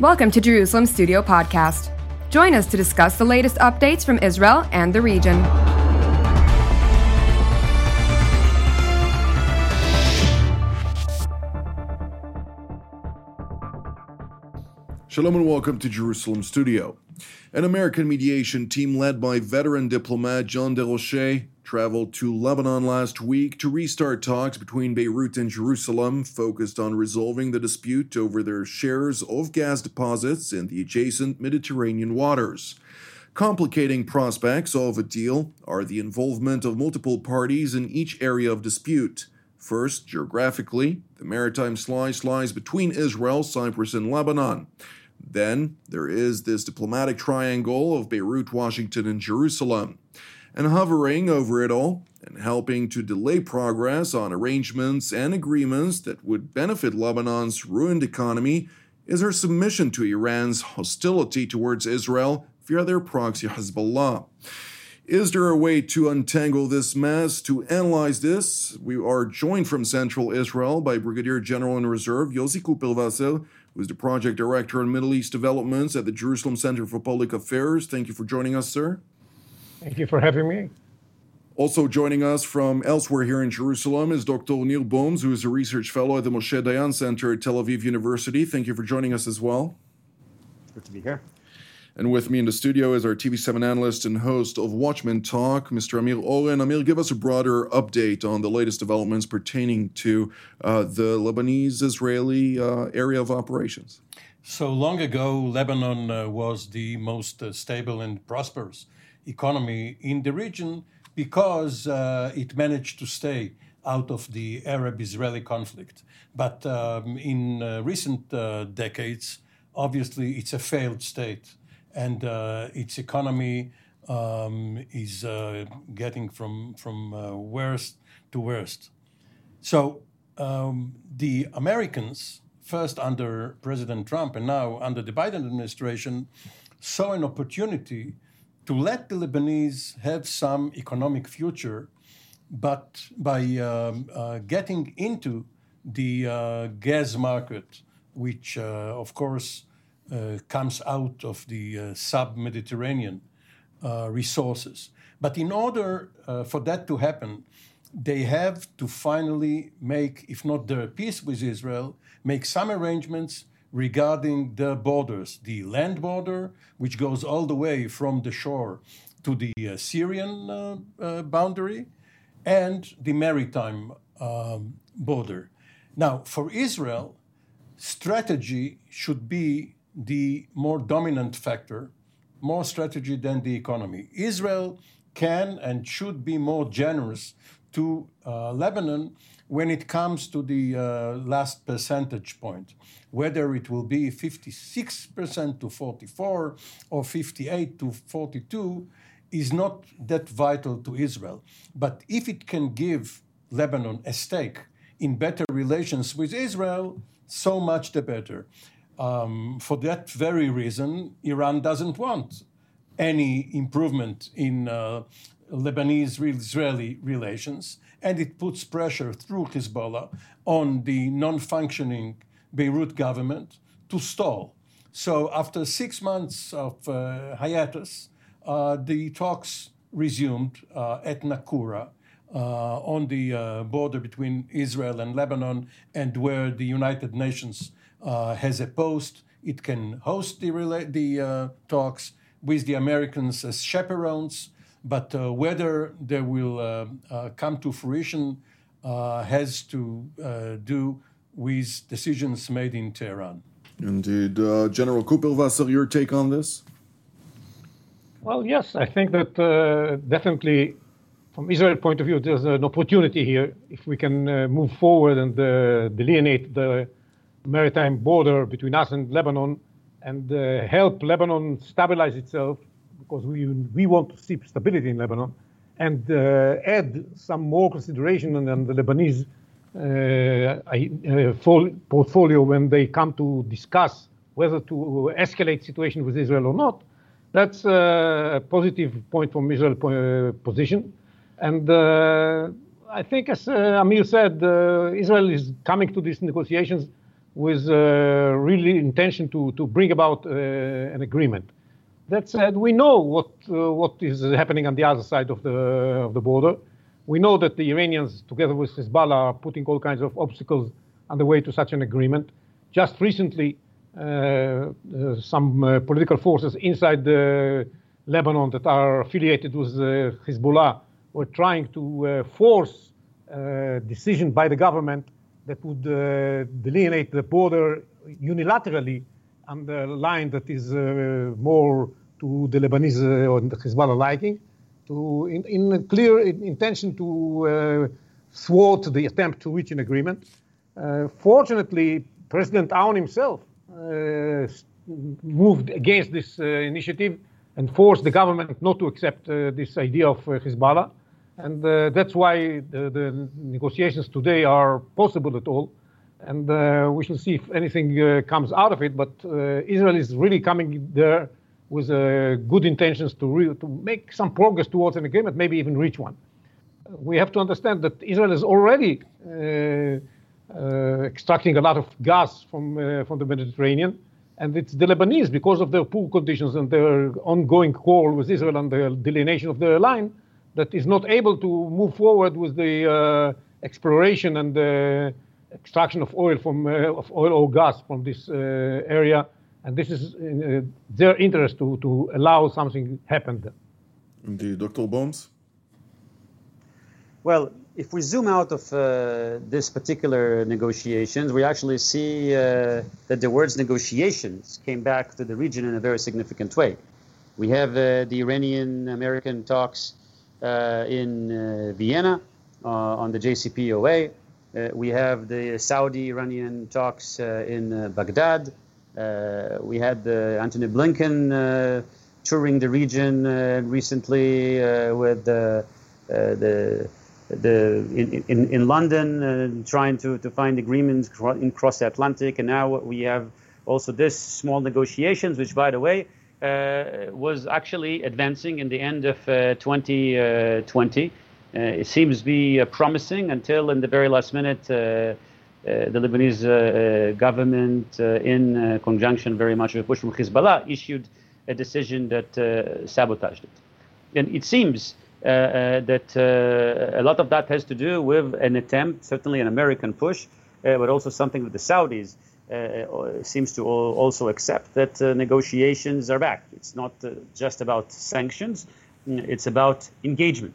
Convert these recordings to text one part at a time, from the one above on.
Welcome to Jerusalem Studio Podcast. Join us to discuss the latest updates from Israel and the region. Shalom and welcome to Jerusalem Studio. An American mediation team led by veteran diplomat John Desrocher traveled to Lebanon last week to restart talks between Beirut and Jerusalem, focused on resolving the dispute over their shares of gas deposits in the adjacent Mediterranean waters. Complicating prospects of a deal are the involvement of multiple parties in each area of dispute. First, geographically, the maritime slice lies between Israel, Cyprus, and Lebanon. Then there is this diplomatic triangle of Beirut, Washington, and Jerusalem. And hovering over it all and helping to delay progress on arrangements and agreements that would benefit Lebanon's ruined economy is her submission to Iran's hostility towards Israel via their proxy Hezbollah. Is there a way to untangle this mess? To analyze this, we are joined from Central Israel by Brigadier General in Reserve Yossi Kuperwasser, who is the project director on Middle East developments at the Jerusalem Center for Public Affairs. Thank you for joining us, sir. Thank you for having me. Also joining us from elsewhere here in Jerusalem is Dr. Nir Boms, who is a research fellow at the Moshe Dayan Center at Tel Aviv University. Thank you for joining us as well. Good to be here. And with me in the studio is our TV7 analyst and host of Watchmen Talk, Mr. Amir Oren. Amir, give us a broader update on the latest developments pertaining to uh, the Lebanese Israeli uh, area of operations. So long ago, Lebanon uh, was the most uh, stable and prosperous economy in the region because uh, it managed to stay out of the Arab Israeli conflict. But um, in uh, recent decades, obviously, it's a failed state and uh, its economy um, is uh, getting from from uh, worst to worst. So um, the Americans, first under President Trump and now under the Biden administration, saw an opportunity to let the Lebanese have some economic future, but by um, uh, getting into the uh, gas market, which uh, of course uh, comes out of the uh, sub Mediterranean resources. But in order for that to happen, they have to finally make, if not their peace with Israel, make some arrangements regarding the borders the land border, which goes all the way from the shore to the uh, Syrian uh, uh, boundary, and the maritime um, border. Now, for Israel, strategy should be the more dominant factor, more strategy than the economy. Israel can and should be more generous to uh, Lebanon when it comes to the uh, last percentage point, whether it will be 56% to 44 or 58 to 42 is not that vital to Israel. But if it can give Lebanon a stake in better relations with Israel, so much the better. Um, for that very reason, Iran doesn't want any improvement in uh, Lebanese Israeli relations, and it puts pressure through Hezbollah on the non functioning Beirut government to stall. So, after six months of uh, hiatus, uh, the talks resumed uh, at Naqoura Uh, on the uh, border between Israel and Lebanon, and where the United Nations uh, has a post. It can host the, rela- the talks with the Americans as chaperones, but uh, whether they will uh, uh, come to fruition uh, has to do with decisions made in Tehran. Indeed. General Kuperwasser, your take on this? Well, yes, I think that definitely from Israel's point of view, there's an opportunity here if we can uh, move forward and uh, delineate the maritime border between us and Lebanon and uh, help Lebanon stabilize itself because we, we want to see stability in Lebanon and uh, add some more consideration on, the Lebanese uh, portfolio when they come to discuss whether to escalate situation with Israel or not. That's a positive point from Israel's position. And uh, I think, as uh, Amir said, uh, Israel is coming to these negotiations with uh, really intention to, to bring about uh, an agreement. That said, we know what, uh, what is happening on the other side of the, of the border. We know that the Iranians, together with Hezbollah, are putting all kinds of obstacles on the way to such an agreement. Just recently, uh, uh, some uh, political forces inside Lebanon that are affiliated with Hezbollah were trying to force a decision by the government that would delineate the border unilaterally on the line that is more to the Lebanese or the Hezbollah liking to in, in clear intention to uh, thwart the attempt to reach an agreement. Uh, fortunately, President Aoun himself uh, moved against this uh, initiative and forced the government not to accept uh, this idea of uh, Hezbollah. And that's why the, the, negotiations today are possible at all. And we shall see if anything comes out of it. But Israel is really coming there with uh, good intentions to, re- to make some progress towards an agreement, maybe even reach one. We have to understand that Israel is already uh, uh, extracting a lot of gas from, uh, from the Mediterranean, and it's the Lebanese, because of their poor conditions and their ongoing quarrel with Israel and the delineation of their line, that is not able to move forward with the uh, exploration and the extraction of oil from of oil or gas from this area and this is uh, their interest to, to allow something happen there. Indeed. Dr. Boms? Well, if we zoom out of uh, this particular negotiations, we actually see uh, that the words negotiations came back to the region in a very significant way. We have uh, the Iranian American talks uh, in uh, Vienna on the JCPOA. We have the Saudi Iranian talks in Baghdad. Uh, we had uh, Antony Blinken uh, touring the region recently with the the in, in, in London uh, trying to, to find agreements in cross the Atlantic, and now we have also this small negotiations, which by the way uh, was actually advancing in the end of uh, 2020. It seems to be promising until in the very last minute uh, the Lebanese uh, uh, government, in conjunction very much with push from Hezbollah, issued a decision that sabotaged it. And it seems that a lot of that has to do with an attempt, certainly an American push, but also something that the Saudis uh, seems to also accept that uh, negotiations are back. It's not uh, just about sanctions, it's about engagement.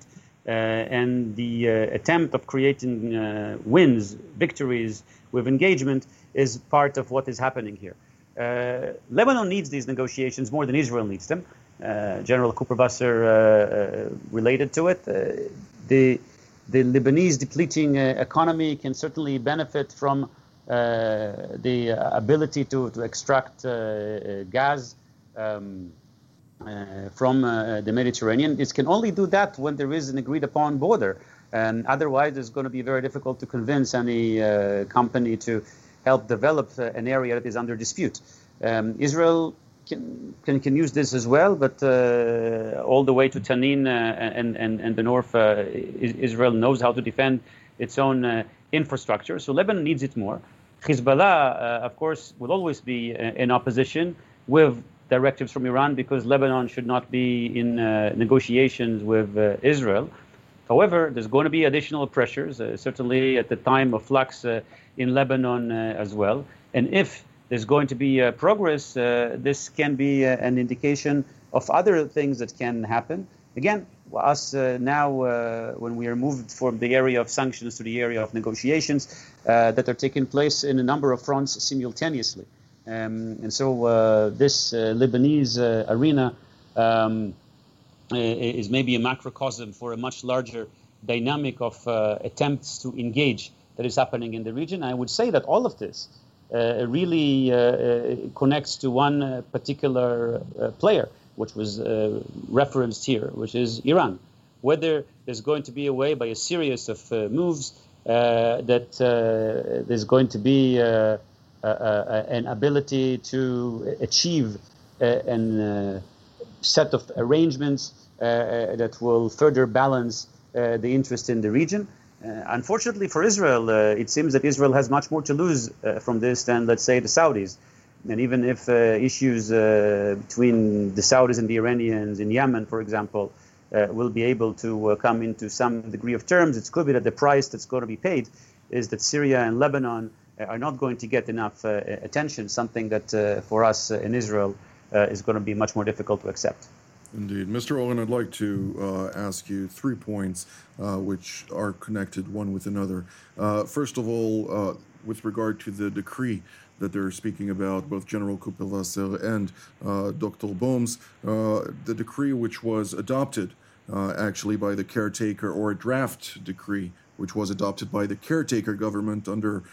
Uh, and the uh, attempt of creating uh, wins, victories with engagement is part of what is happening here. Lebanon needs these negotiations more than Israel needs them. General Kuperwasser related to it. the the Lebanese depleting economy can certainly benefit from uh, the ability to, to extract uh, gas um, from uh, the Mediterranean. It can only do that when there is an agreed upon border. And otherwise, it's going to be very difficult to convince any uh, company to help develop an area that is under dispute. Um, Israel can, can, can, use this as well, but uh, all the way to Tanin uh, and, and, and the north, uh, Israel knows how to defend its own infrastructure. So Lebanon needs it more. Hezbollah, of course, will always be in opposition with directives from Iran because Lebanon should not be in uh, negotiations with uh, Israel. However, there's going to be additional pressures, uh, certainly at the time of flux uh, in Lebanon uh, as well. And if there's going to be uh, progress, this can be an indication of other things that can happen. Again, us now, when we are moved from the area of sanctions to the area of negotiations, that are taking place in a number of fronts simultaneously. Um, and so uh, this uh, Lebanese uh, arena um, is maybe a macrocosm for a much larger dynamic of attempts to engage that is happening in the region. I would say that all of this uh, really uh, connects to one uh, particular player, which was referenced here, which is Iran. Whether there's going to be a way by a series of moves that there's going to be uh, uh, an ability to achieve a set of arrangements that will further balance the interest in the region. Uh, unfortunately for Israel, uh, it seems that Israel has much more to lose uh, from this than, let's say, the Saudis. And even if uh, issues uh, between the Saudis and the Iranians in Yemen, for example, uh, will be able to come into some degree of terms, it could be that the price that's going to be paid is that Syria and Lebanon are not going to get enough attention, something that for us in Israel is going to be much more difficult to accept. Indeed. Mr. Oren, I'd like to uh, ask you three points uh, which are connected one with another. Uh, first of all, uh, with regard to the decree that they're speaking about, both General Kuperwasser and uh, Dr. Boms, uh, the decree which was adopted actually by the caretaker, or a draft decree which was adopted by the caretaker government under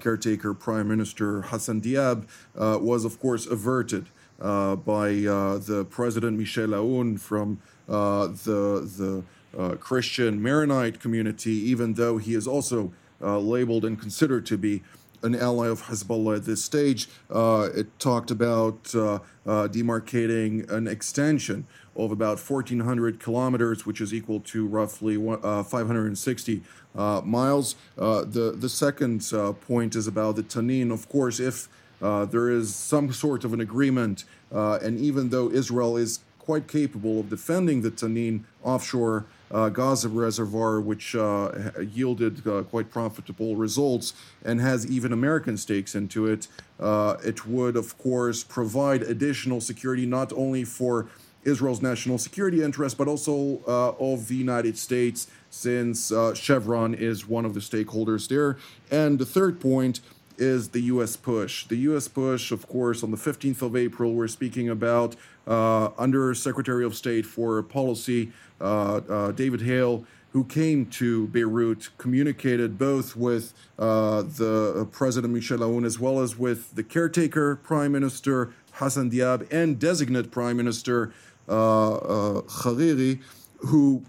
caretaker Prime Minister Hassan Diab, was of course averted. Uh, by uh, the president Michel Aoun from uh, the the Christian Maronite community, even though he is also labeled and considered to be an ally of Hezbollah at this stage. Uh, it talked about uh, uh, demarcating an extension of about 1,400 kilometers, which is equal to roughly 560 miles. the the second point is about the Tanin. Of course, if uh, there is some sort of an agreement, uh, and even though Israel is quite capable of defending the Tanin offshore uh, Gaza reservoir, which uh, yielded uh, quite profitable results and has even American stakes into it, uh, it would, of course, provide additional security not only for Israel's national security interests, but also of the United States, since Chevron is one of the stakeholders there. And the third point is the U.S. push. The U.S. push, of course, on the 15th of April, we're speaking about uh, Under Secretary of State for Policy uh, uh, David Hale, who came to Beirut, communicated both with uh, the President Michel Aoun as well as with the caretaker Prime Minister Hassan Diab and designate Prime Minister uh, uh, Hariri, who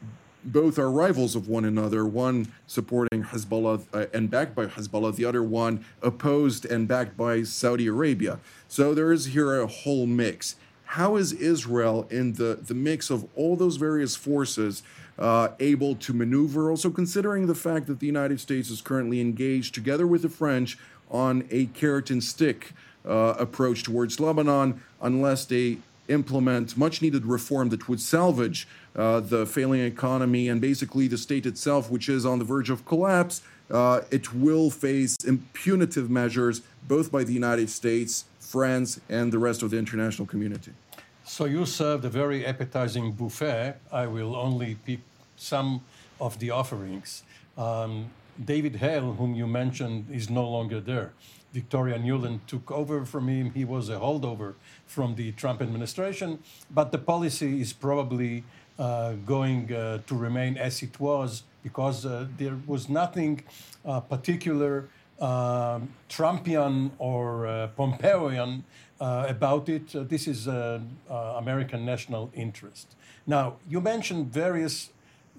both are rivals of one another, one supporting Hezbollah uh, and backed by Hezbollah, the other one opposed and backed by Saudi Arabia. So there is here a whole mix. How is Israel, in the, the mix of all those various forces, uh, able to maneuver? Also, considering the fact that the United States is currently engaged together with the French on a carrot and stick uh, approach towards Lebanon, unless they implement much needed reform that would salvage uh, the failing economy and basically the state itself, which is on the verge of collapse, uh, it will face punitive measures both by the United States, France, and the rest of the international community. So you served a very appetizing buffet. I will only pick some of the offerings. Um, David Hale, whom you mentioned, is no longer there. Victoria Nuland took over from him. He was a holdover from the Trump administration, but the policy is probably going uh, to remain as it was because uh, there was nothing uh, particular um, Trumpian or uh, Pompeoian uh, about it. this is American national interest. Now, you mentioned various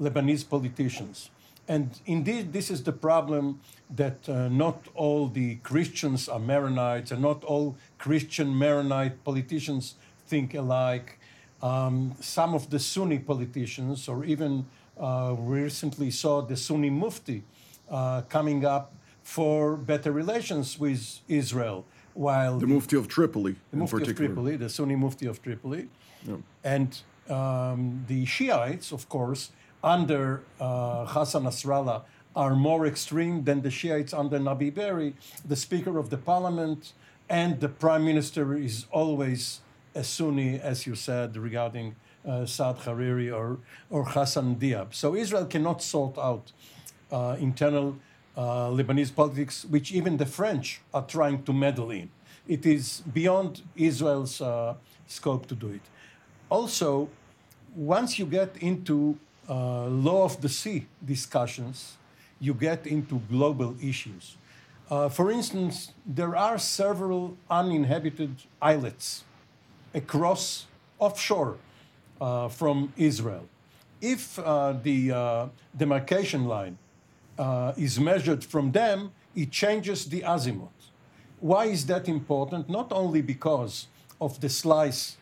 Lebanese politicians. And indeed, this is the problem that uh, not all the Christians are Maronites, and not all Christian Maronite politicians think alike. Um, some of the Sunni politicians, or even uh, recently saw the Sunni Mufti uh, coming up for better relations with Israel. While the, Mufti of Tripoli, the Mufti particular. of Tripoli, the Sunni Mufti of Tripoli, yeah. and um, the Shiites, of course, under uh, Hassan Nasrallah are more extreme than the Shiites under Nabih Berri. The Speaker of the Parliament and the Prime Minister is always a Sunni, as you said, regarding uh, Saad Hariri or, or Hassan Diab. So Israel cannot sort out uh, internal uh, Lebanese politics, which even the French are trying to meddle in. It is beyond Israel's uh, scope to do it. Also, once you get into uh, law of the sea discussions, you get into global issues. Uh, for instance, there are several uninhabited islets across offshore uh, from Israel. If uh, the uh, demarcation line uh, is measured from them, it changes the azimuth. Why is that important? Not only because of the slice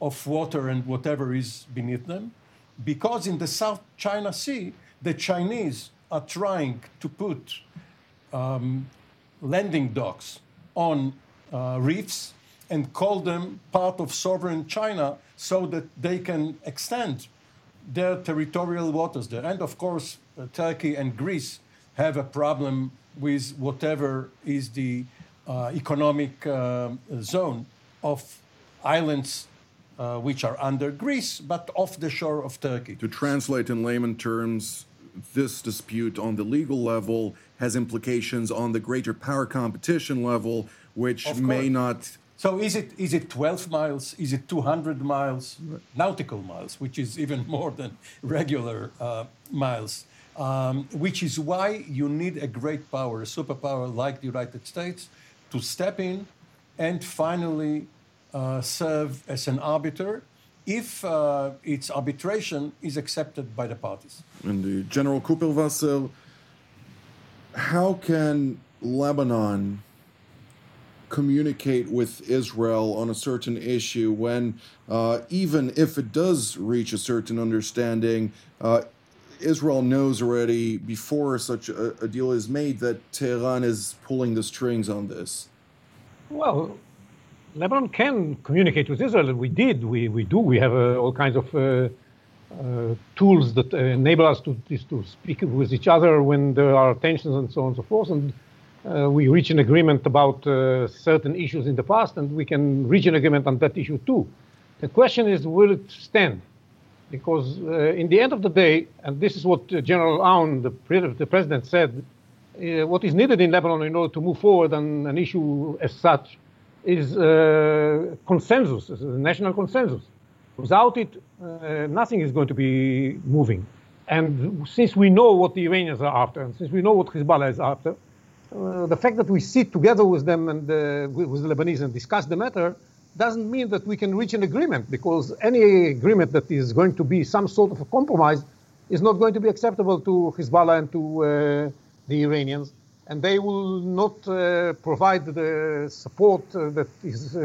of water and whatever is beneath them, because in the South China Sea, the Chinese are trying to put um, landing docks on uh, reefs and call them part of sovereign China so that they can extend their territorial waters there. And of course, uh, Turkey and Greece have a problem with whatever is the uh, economic uh, zone of islands uh, which are under Greece but off the shore of Turkey. To translate in layman terms, this dispute on the legal level has implications on the greater power competition level, which may not. So is it is it 12 miles? Is it 200 miles? Nautical miles, which is even more than regular uh, miles. Um, which is why you need a great power, a superpower like the United States, to step in and finally uh, serve as an arbiter if uh, its arbitration is accepted by the parties. And General Kuperwasser, how can Lebanon communicate with Israel on a certain issue when, uh, even if it does reach a certain understanding, uh, Israel knows already before such a, a, deal is made that Tehran is pulling the strings on this? Well, Lebanon can communicate with Israel, and we did. We, we do. We have uh, all kinds of uh, uh, tools that enable us to, to speak with each other when there are tensions and so on and so forth. And uh, we reach an agreement about uh, certain issues in the past, and we can reach an agreement on that issue too. The question is, will it stand? Because uh, in the end of the day, and this is what General Aoun, the, pre- the president, said, what is needed in Lebanon in order to move forward on an issue as such is uh, consensus, is national consensus. Without it, uh, nothing is going to be moving. And since we know what the Iranians are after, and since we know what Hezbollah is after, uh, the fact that we sit together with them and uh, with the Lebanese and discuss the matter doesn't mean that we can reach an agreement, because any agreement that is going to be some sort of a compromise is not going to be acceptable to Hezbollah and to uh, the Iranians and they will not uh, provide the support uh, that is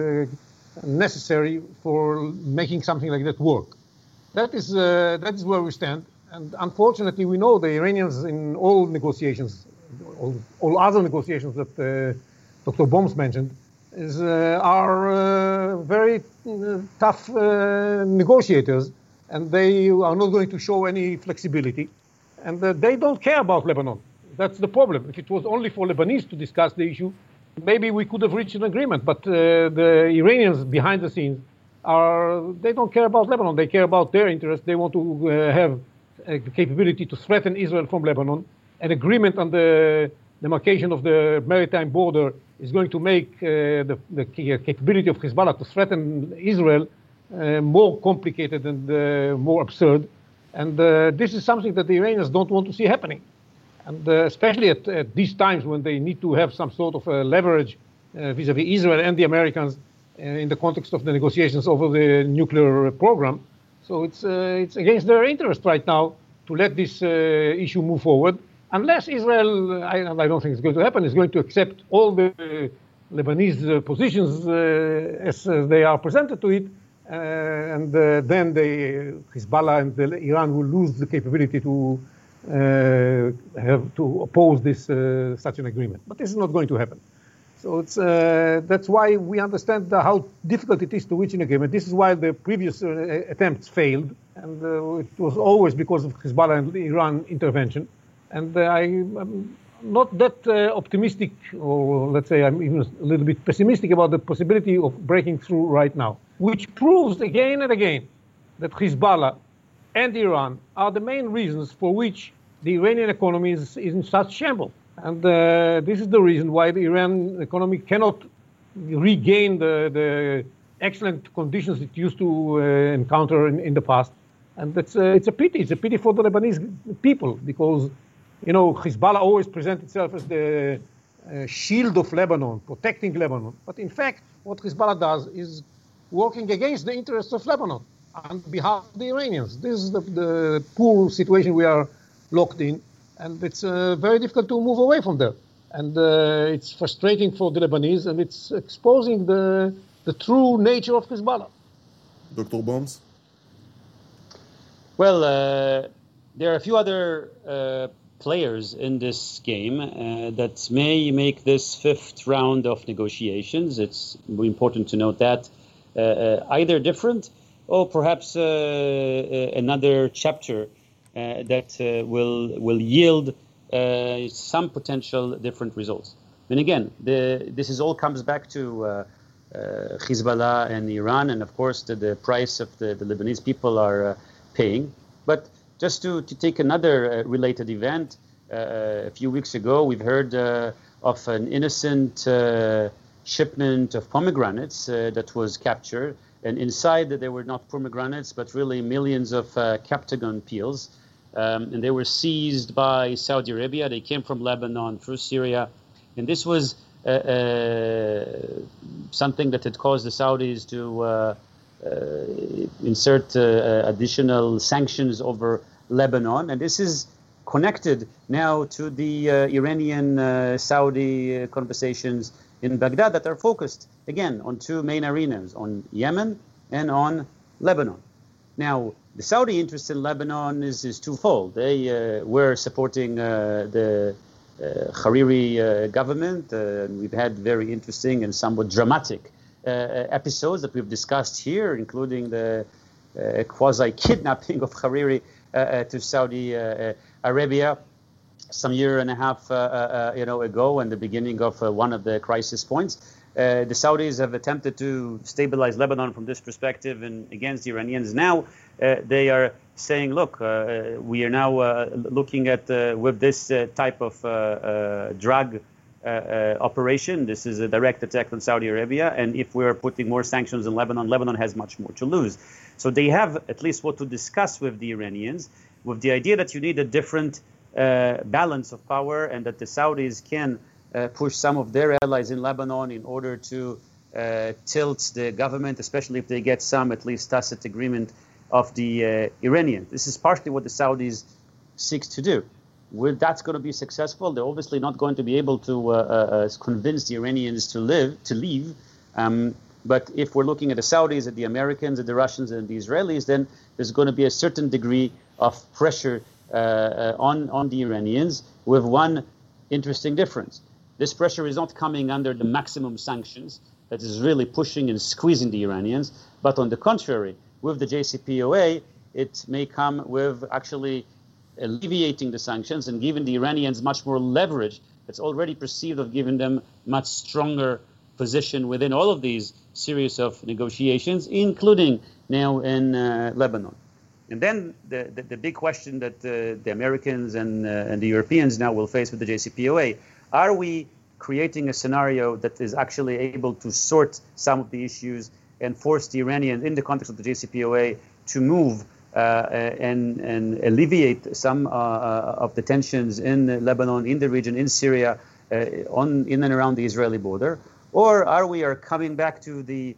necessary for making something like that work. That is, that is where we stand. And unfortunately, we know the Iranians in all negotiations, all, all other negotiations that Dr. Boms mentioned, is, uh, are uh, very uh, tough negotiators, and they are not going to show any flexibility. And they don't care about Lebanon. That's the problem. If it was only for Lebanese to discuss the issue, maybe we could have reached an agreement. But uh, the Iranians behind the scenes are, they don't care about Lebanon. They care about their interests. They want to uh, have the capability to threaten Israel from Lebanon. An agreement on the demarcation of the maritime border is going to make uh, the, the, capability of Hezbollah to threaten Israel uh, more complicated and uh, more absurd. And uh, this is something that the Iranians don't want to see happening. And uh, especially at, at, these times when they need to have some sort of leverage uh, vis-a-vis Israel and the Americans uh, in the context of the negotiations over the nuclear program. So it's, it's against their interest right now to let this issue move forward unless Israel, I, I, don't think it's going to happen, is going to accept all the Lebanese uh, positions uh, as uh, they are presented to it, and then the Hezbollah and the, Iran will lose the capability to uh, have to oppose this uh, such an agreement. But this is not going to happen. So uh, that's why we understand how difficult it is to reach an agreement. This is why the previous uh, attempts failed, and uh, it was always because of Hezbollah and Iran intervention. And uh, I, am not that optimistic, or let's say I'm even a little bit pessimistic about the possibility of breaking through right now, which proves again and again that Hezbollah and Iran are the main reasons for which the Iranian economy is, is in such shambles. And uh, this is the reason why the Iran economy cannot regain the, the excellent conditions it used to uh, encounter in, in, the past. And it's, uh, it's a pity. It's a pity for the Lebanese people because, you know, Hezbollah always presents itself as the uh, shield of Lebanon, protecting Lebanon. But in fact, what Hezbollah does is working against the interests of Lebanon on behalf of the Iranians. This is the, the poor situation we are locked in, and it's uh, very difficult to move away from there. And uh, it's frustrating for the Lebanese, and it's exposing the, the true nature of Hezbollah. Dr. Boms? Well, uh, there are a few other uh, players in this game uh, that may make this fifth round of negotiations. It's important to note that uh, uh either different or perhaps uh, uh, another chapter that will will yield some potential different results. And again, the, this is all comes back to Hezbollah and Iran, and of course the, the price of the, the Lebanese people are paying. But just to, to take another uh, related event, uh, a few weeks ago, we've heard uh, of an innocent uh, shipment of pomegranates uh, that was captured. And inside, there were not pomegranates, but really millions of uh, captagon peels. Um, and they were seized by Saudi Arabia. They came from Lebanon through Syria. And this was something that had caused the Saudis to uh, insert uh, additional sanctions over Lebanon. And this is connected now to the uh, Iranian Saudi conversations in Baghdad that are focused, again, on two main arenas on Yemen and on Lebanon. Now, the Saudi interest in Lebanon is, is twofold. They uh, were supporting uh, the uh, Hariri government. And we've had very interesting and somewhat dramatic uh, Uh, uh, episodes that we've discussed here, including the uh, quasi kidnapping of Hariri uh, uh to Saudi Arabia some year and a half you know ago and the beginning of one of the crisis points. Uh, the Saudis have attempted to stabilize Lebanon from this perspective and against the Iranians. Now uh, they are saying, look, uh, we are now looking at with this type of drug uh, uh, operation. This is a direct attack on Saudi Arabia. And if we're putting more sanctions in Lebanon, Lebanon has much more to lose. So they have at least what to discuss with the Iranians, with the idea that you need a different uh, balance of power and that the Saudis can uh, push some of their allies in Lebanon in order to uh, tilt the government, especially if they get some at least tacit agreement of the uh, Iranians. This is partially what the Saudis seek to do will that's going to be successful. They're obviously not going to be able to uh, uh, uh, convince the Iranians to live to leave. Um, but if we're looking at the Saudis, at the Americans, at the Russians, and the Israelis, then there's going to be a certain degree of pressure uh, uh, on on the Iranians. With one interesting difference: this pressure is not coming under the maximum sanctions that is really pushing and squeezing the Iranians, but on the contrary, with the JCPOA, it may come with actually alleviating the sanctions and giving the Iranians much more leverage that's already perceived of giving them much stronger position within all of these series of negotiations, including now in uh, Lebanon. And then the, the, the, big question that uh, the Americans and, uh, and the Europeans now will face with the JCPOA are we creating a scenario that is actually able to sort some of the issues and force the Iranians, in the context of the JCPOA, to move and, and alleviate some uh, uh, of the tensions in Lebanon, in the region, in Syria, on in and around the Israeli border, or are we are coming back to the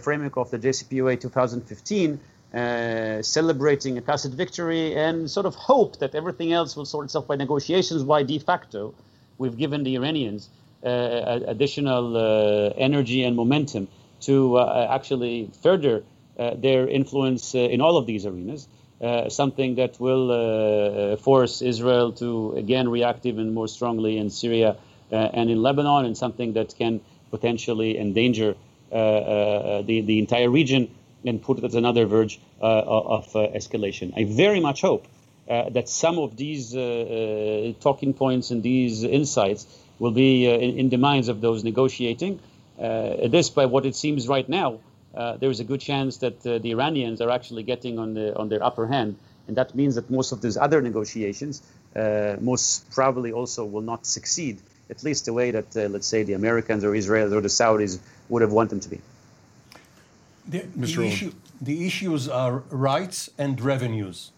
framework of the JCPOA 2015? Uh, celebrating a tacit victory and sort of hope that everything else will sort itself by negotiations. Why de facto, we've given the Iranians uh, additional uh, energy and momentum to actually further uh, Uh, their influence uh, in all of these arenas. Uh, something that will uh, uh, force Israel to again react even more strongly in Syria and in Lebanon, and something that can potentially endanger the, the entire region and put it at another verge of escalation. I very much hope uh, that some of these uh, uh, talking points and these insights will be in, in, the minds of those negotiating. this, by what it seems right now, uh, there is a good chance that uh, the Iranians are actually getting on, the, on their upper hand. And that means that most of these other negotiations uh, most probably also will not succeed, at least the way that, uh, let's say, the Americans or Israel or the Saudis would have wanted them to be. The, the, issue, the issues are rights and revenues.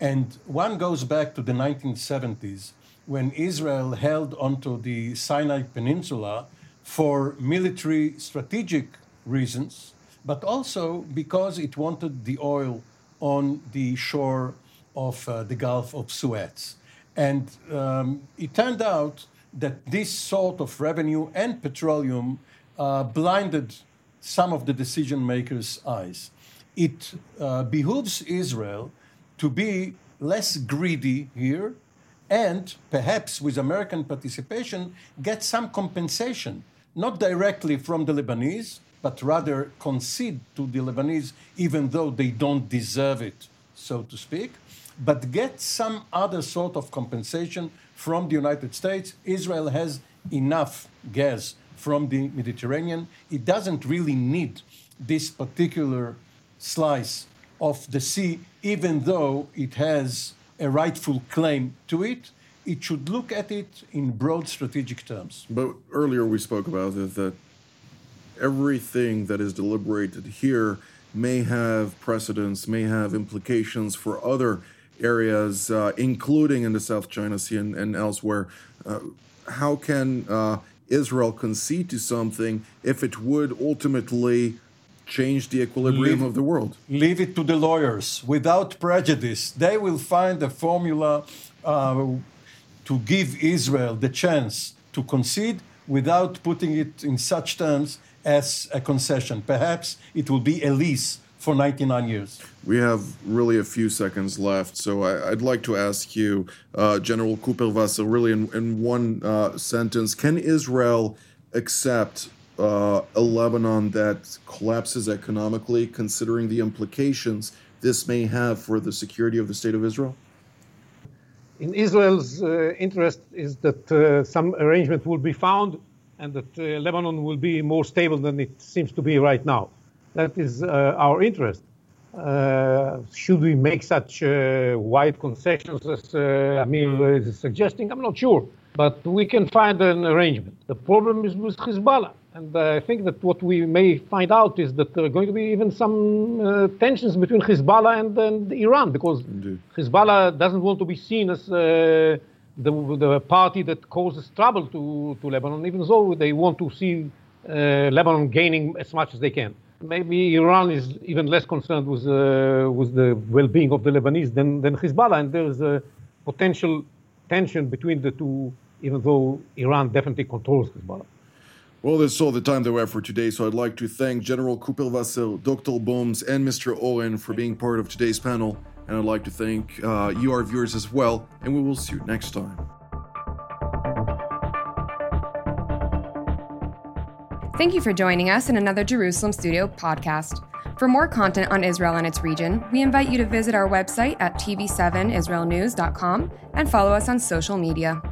And one goes back to the 1970s when Israel held onto the Sinai Peninsula for military strategic reasons but also because it wanted the oil on the shore of uh, the Gulf of Suez. And um, it turned out that this sort of revenue and petroleum uh, blinded some of the decision makers' eyes. It uh, behooves Israel to be less greedy here and perhaps with American participation, get some compensation, not directly from the Lebanese, but rather concede to the Lebanese, even though they don't deserve it, so to speak, but get some other sort of compensation from the United States. Israel has enough gas from the Mediterranean. It doesn't really need this particular slice of the sea, even though it has a rightful claim to it. It should look at it in broad strategic terms. But earlier we spoke about it that everything that is deliberated here may have precedence, may have implications for other areas, uh, including in the South China Sea and, and elsewhere. Uh, how can uh, Israel concede to something if it would ultimately change the equilibrium leave, of the world? Leave it to the lawyers without prejudice. They will find a formula uh, to give Israel the chance to concede without putting it in such terms as a concession. Perhaps it will be a lease for 99 years. We have really a few seconds left, so I, would like to ask you, uh, General Kuperwasser, really in, in one uh, sentence, can Israel accept uh, a Lebanon that collapses economically, considering the implications this may have for the security of the state of Israel? In Israel's uh, interest is that uh, some arrangement will be found and that uh, Lebanon will be more stable than it seems to be right now. That is our interest. Uh, should we make such uh, wide concessions as uh, Amir is suggesting? I'm not sure. But we can find an arrangement. The problem is with Hezbollah. And I think that what we may find out is that there are going to be even some uh, tensions between Hezbollah and, and Iran because Indeed. Hezbollah doesn't want to be seen as uh, the, the party that causes trouble to, to Lebanon, even though they want to see uh, Lebanon gaining as much as they can. Maybe Iran is even less concerned with, uh, with the well-being of the Lebanese than, than Hezbollah, and there's a potential tension between the two, even though Iran definitely controls Hezbollah. Well, that's all the time that we have for today, so I'd like to thank General Kuperwasser, Dr. Boms, and Mr. Oren for being part of today's panel. And I'd like to thank uh, you, our viewers, as well. And we will see you next time. Thank you for joining us in another Jerusalem Studio podcast. For more content on Israel and its region, we invite you to visit our website at tv7israelnews.com and follow us on social media.